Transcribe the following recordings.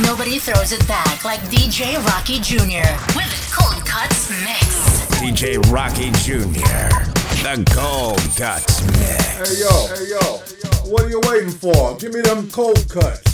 Nobody throws it back like DJ Rocky Jr. with Cold Cuts Mix. DJ Rocky Jr. The Cold Cuts Mix. Hey yo, hey yo, what are you waiting for? Give me them cold cuts.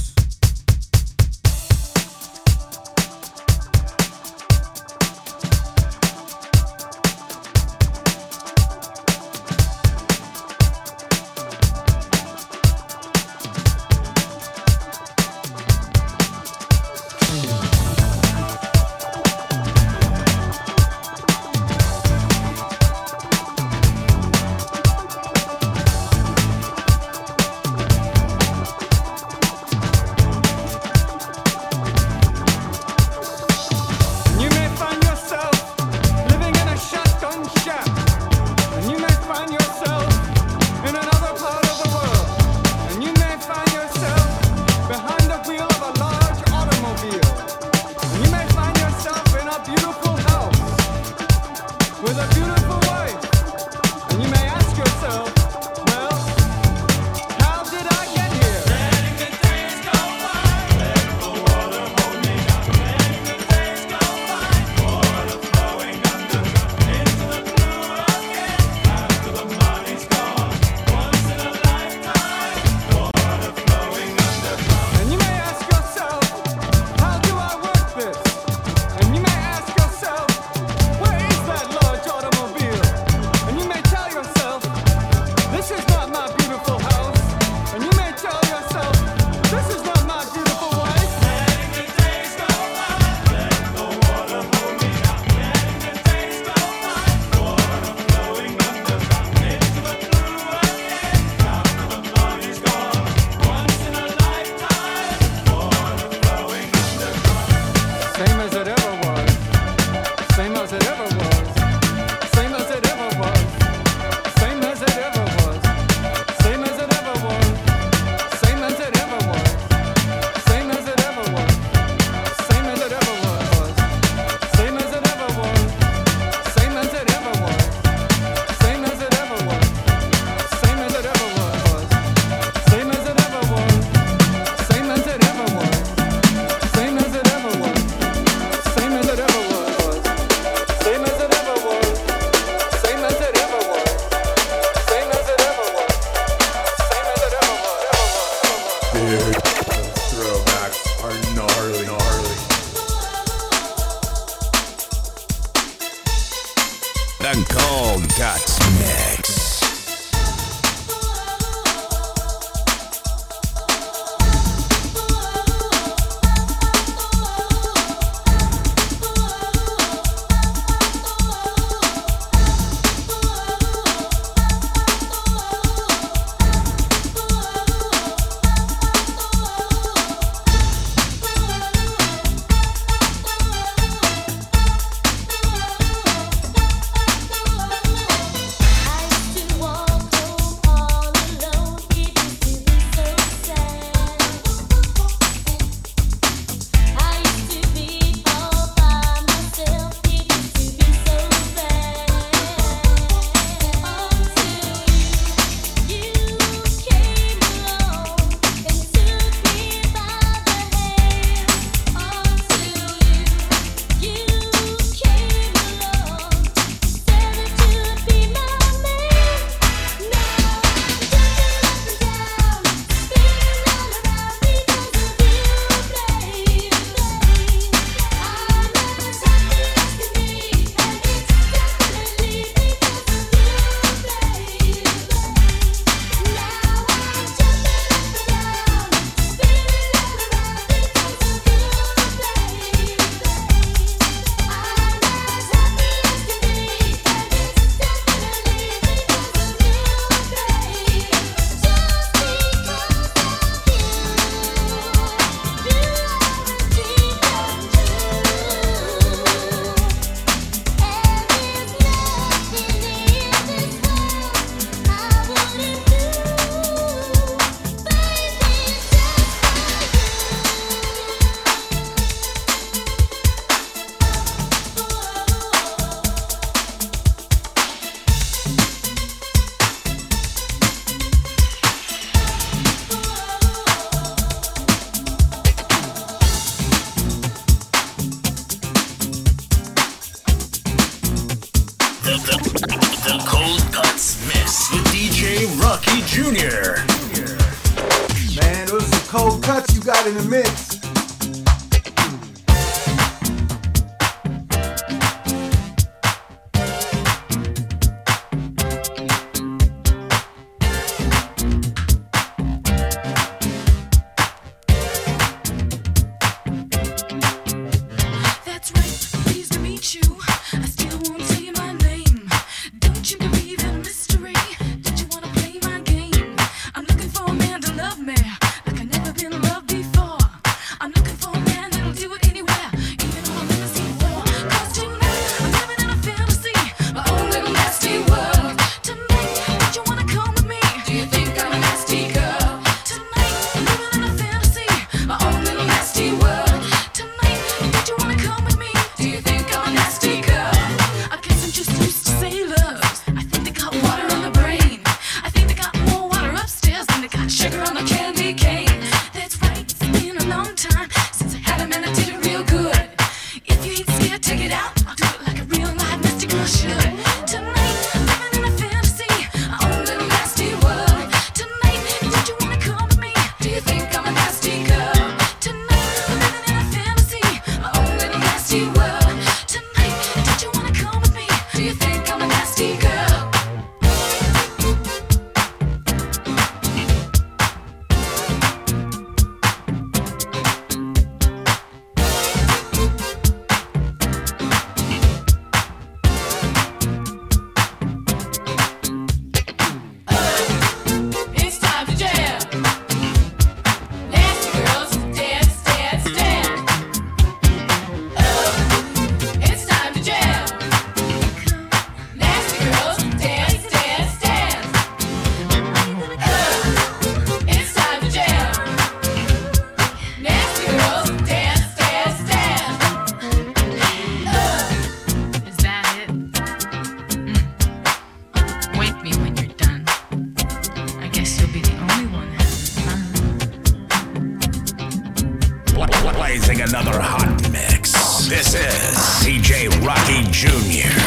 Another hot mix. This is DJ Rocky Jr.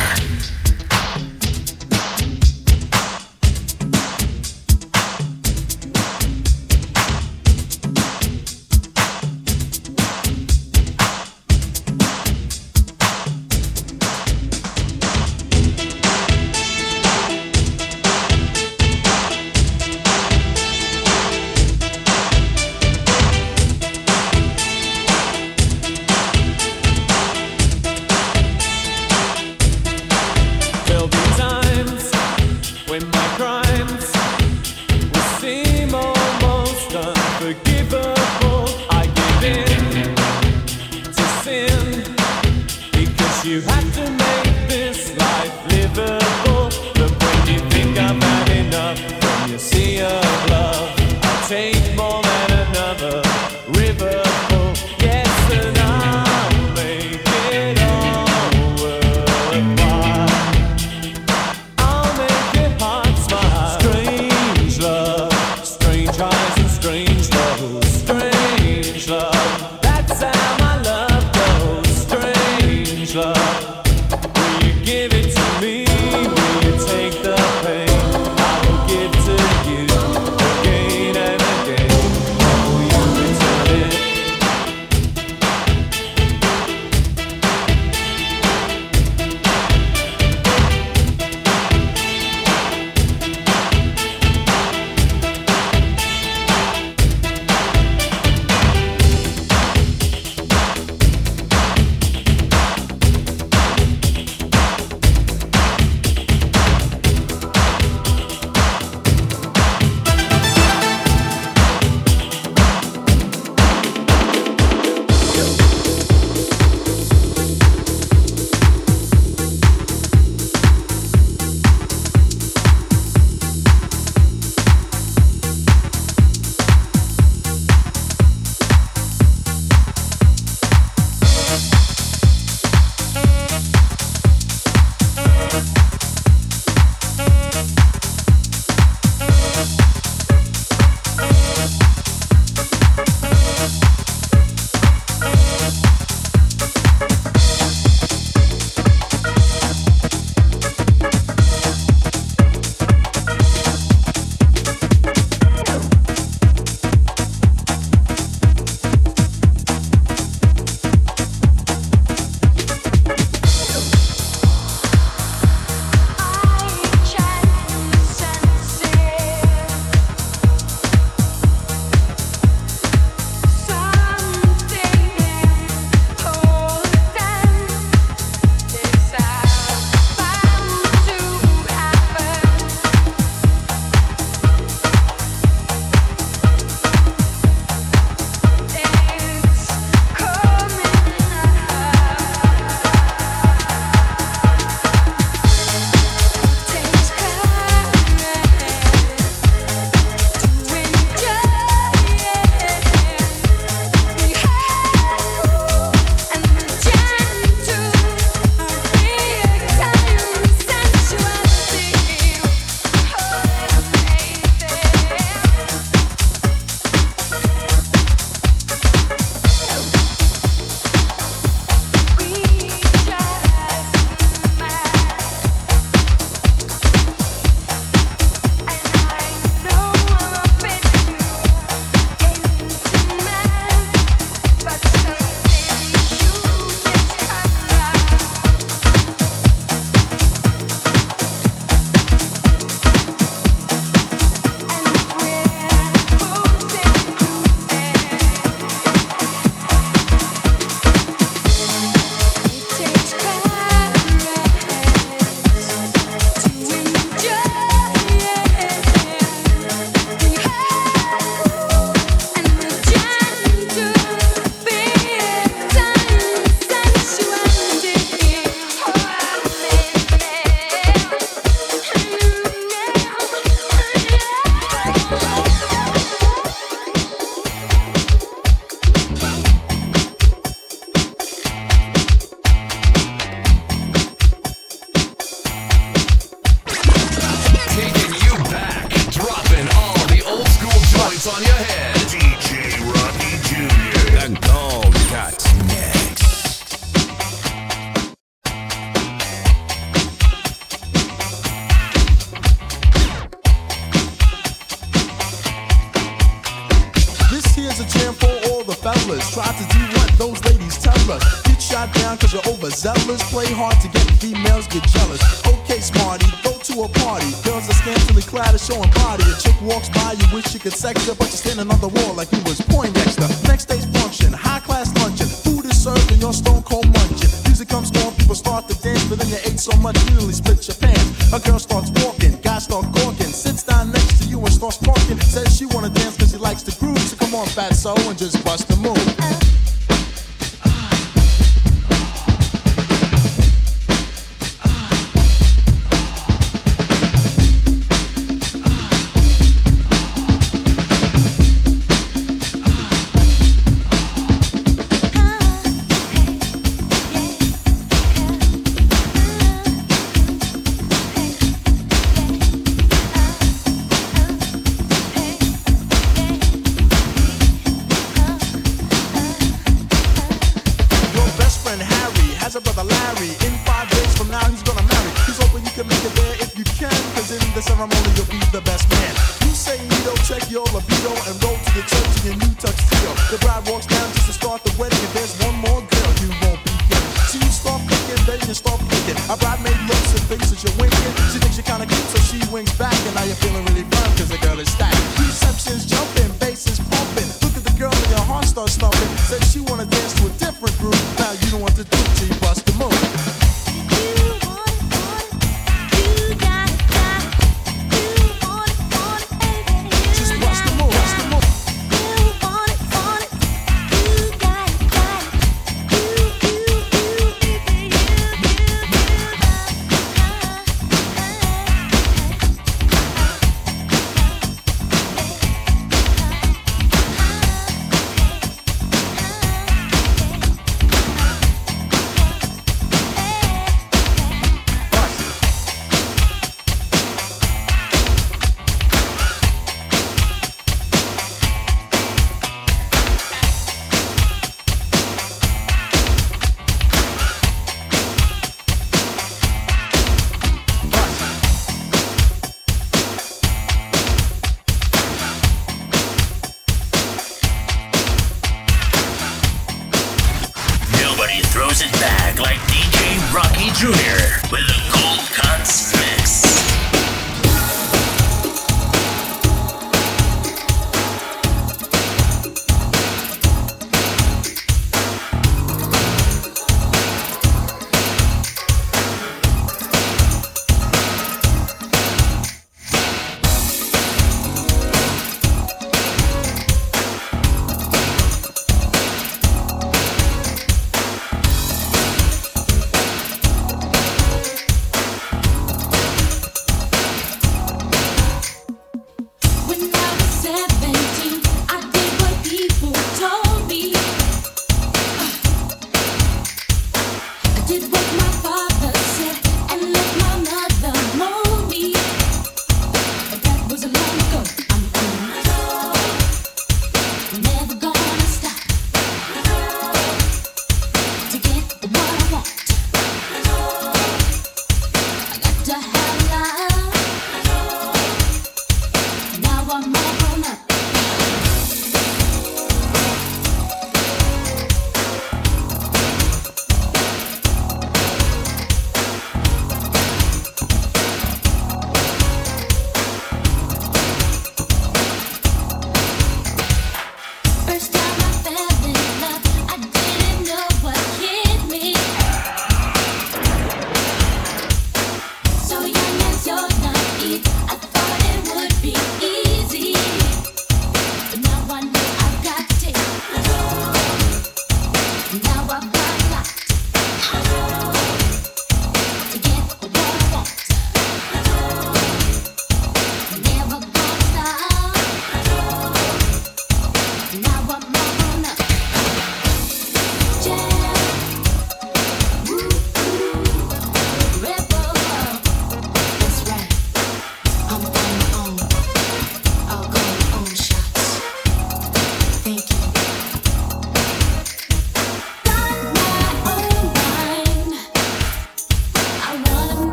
standing on the wall like you was Poindexter. Next day's function, high class luncheon. Food is served and you're stone cold munching. Music comes on, people start to dance, but then you ate so much you nearly split your pants. A girl starts walking, guys start gawking, sits down next to you and starts talking. Says she wanna dance cause she likes the groove, so come on, fat so and just bust the move.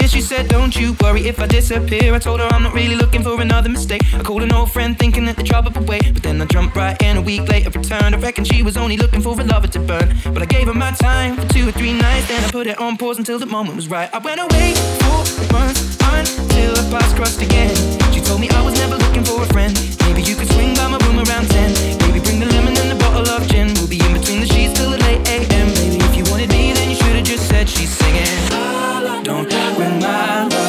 Late. She said, Don't you worry if I disappear. I told her I'm not really looking for another mistake. I called an old friend thinking that the trouble would wait. But then I jumped right in a week later, returned. I reckon she was only looking for a lover to burn. But I gave her my time for two or three nights. Then I put it on pause until the moment was right. I went away for months until our paths crossed again. She told me I was never looking for a friend. Maybe you could swing by my room around 10. Maybe bring the lemon and a bottle of gin. We'll be in between the sheets till the late AM. Baby, if you wanted me, then you should have just said she's singing. Don't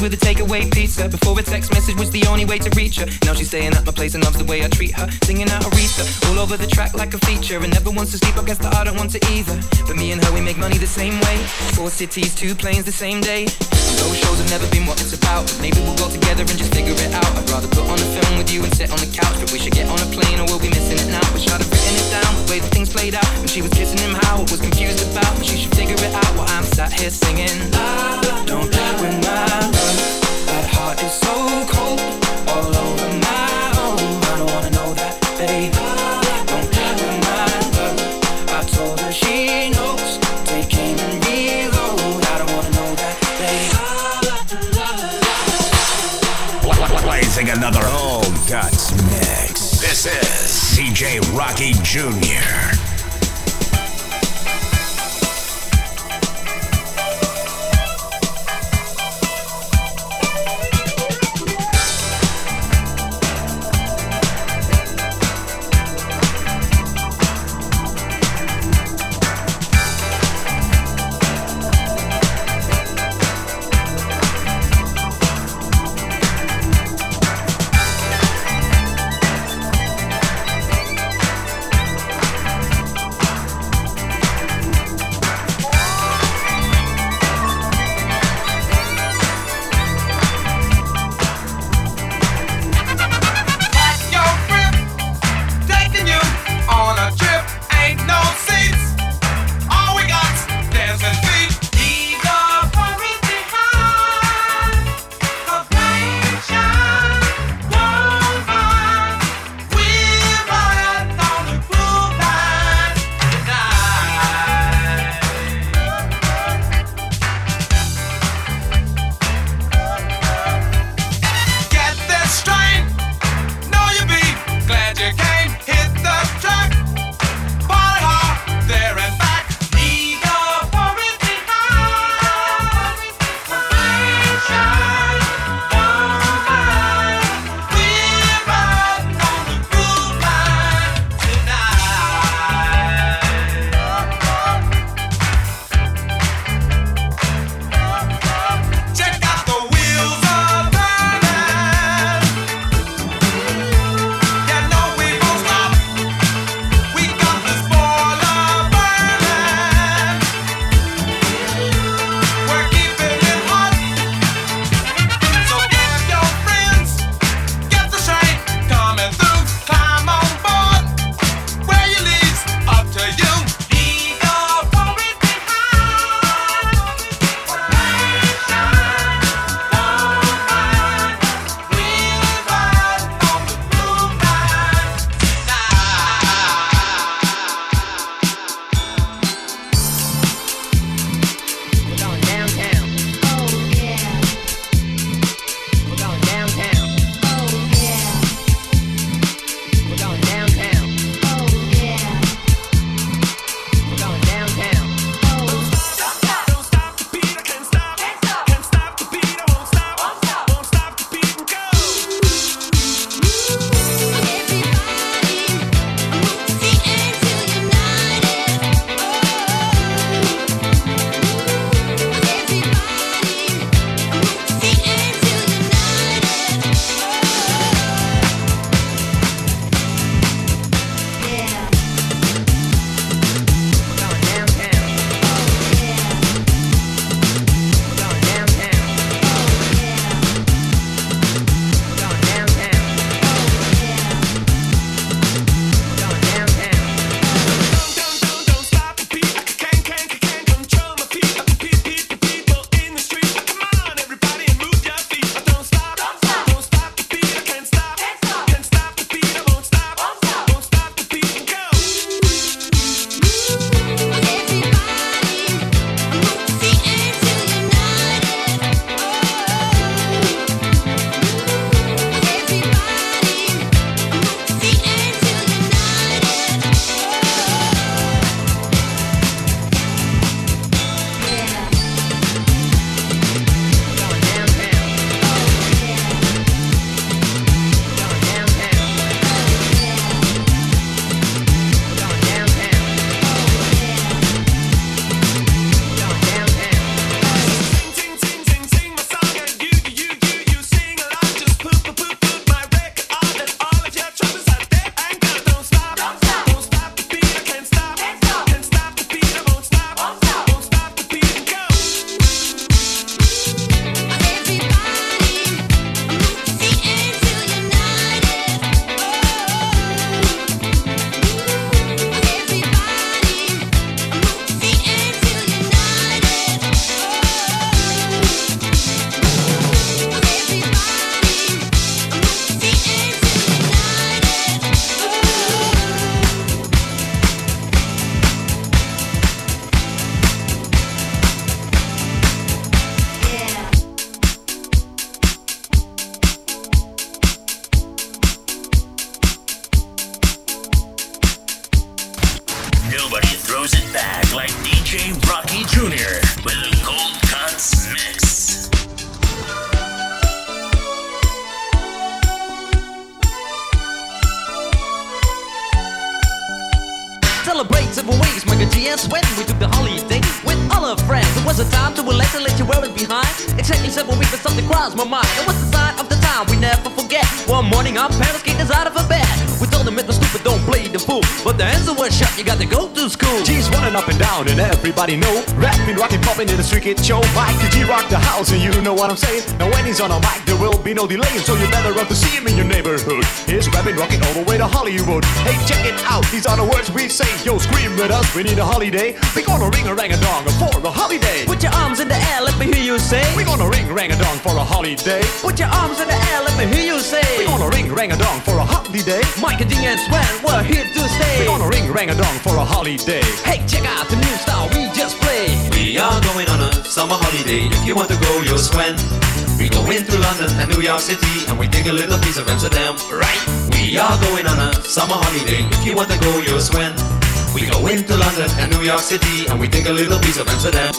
with a takeaway pizza. Before a text message was the only way to reach her. Now she's staying at my place and loves the way I treat her. Singing out Aretha, all over the track like a feature. And never wants to sleep, I guess that I don't want to either. But me and her, we make money the same way. Four cities, two planes the same day. Those shows have never been what it's about. Maybe we'll go together and just figure it out. I'd rather put on a film with you and sit on the couch. But we should get on a plane or we'll be missing it now. Wish I'd have written it down, the way that things played out. When she was kissing him, how I was confused about. But she should figure it out while I'm sat here singing. Rocky Jr. Celebrate several ways, Miker G and Sven. We took the holiday with all our friends. It was a time to relax and let you wear it behind. Exactly several weeks, but something crossed my mind. It was the sign of the time we never forget. One morning, our parents kicked us out of a bed. We the fool. But the answer was shut, you got to go to school. G's running up and down and everybody know. Rapping, rocking, popping in the street kid show. Mike G rock the house and you know what I'm saying. Now when he's on a mic there will be no delay So you better run to see him in your neighborhood. He's rapping, rocking all the way to Hollywood. Hey check it out, these are the words we say. Yo scream with us, we need a holiday. We gonna ring a rang a dong for a holiday. Put your arms in the air, let me hear you say. We gonna ring rang a dong for a holiday. Put your arms in the air, let me hear you say. We gonna ring rang a dong for a holiday. Michael D and Sven, we're here to stay. We gonna ring rang a dong for a holiday Hey, check out the new style we just played. We are going on a summer holiday. If you want to go, you'll swim. We go into London and New York City and we take a little piece of Amsterdam, right? We are going on a summer holiday. If you want to go, you'll swim. We go into London and New York City and we take a little piece of Amsterdam.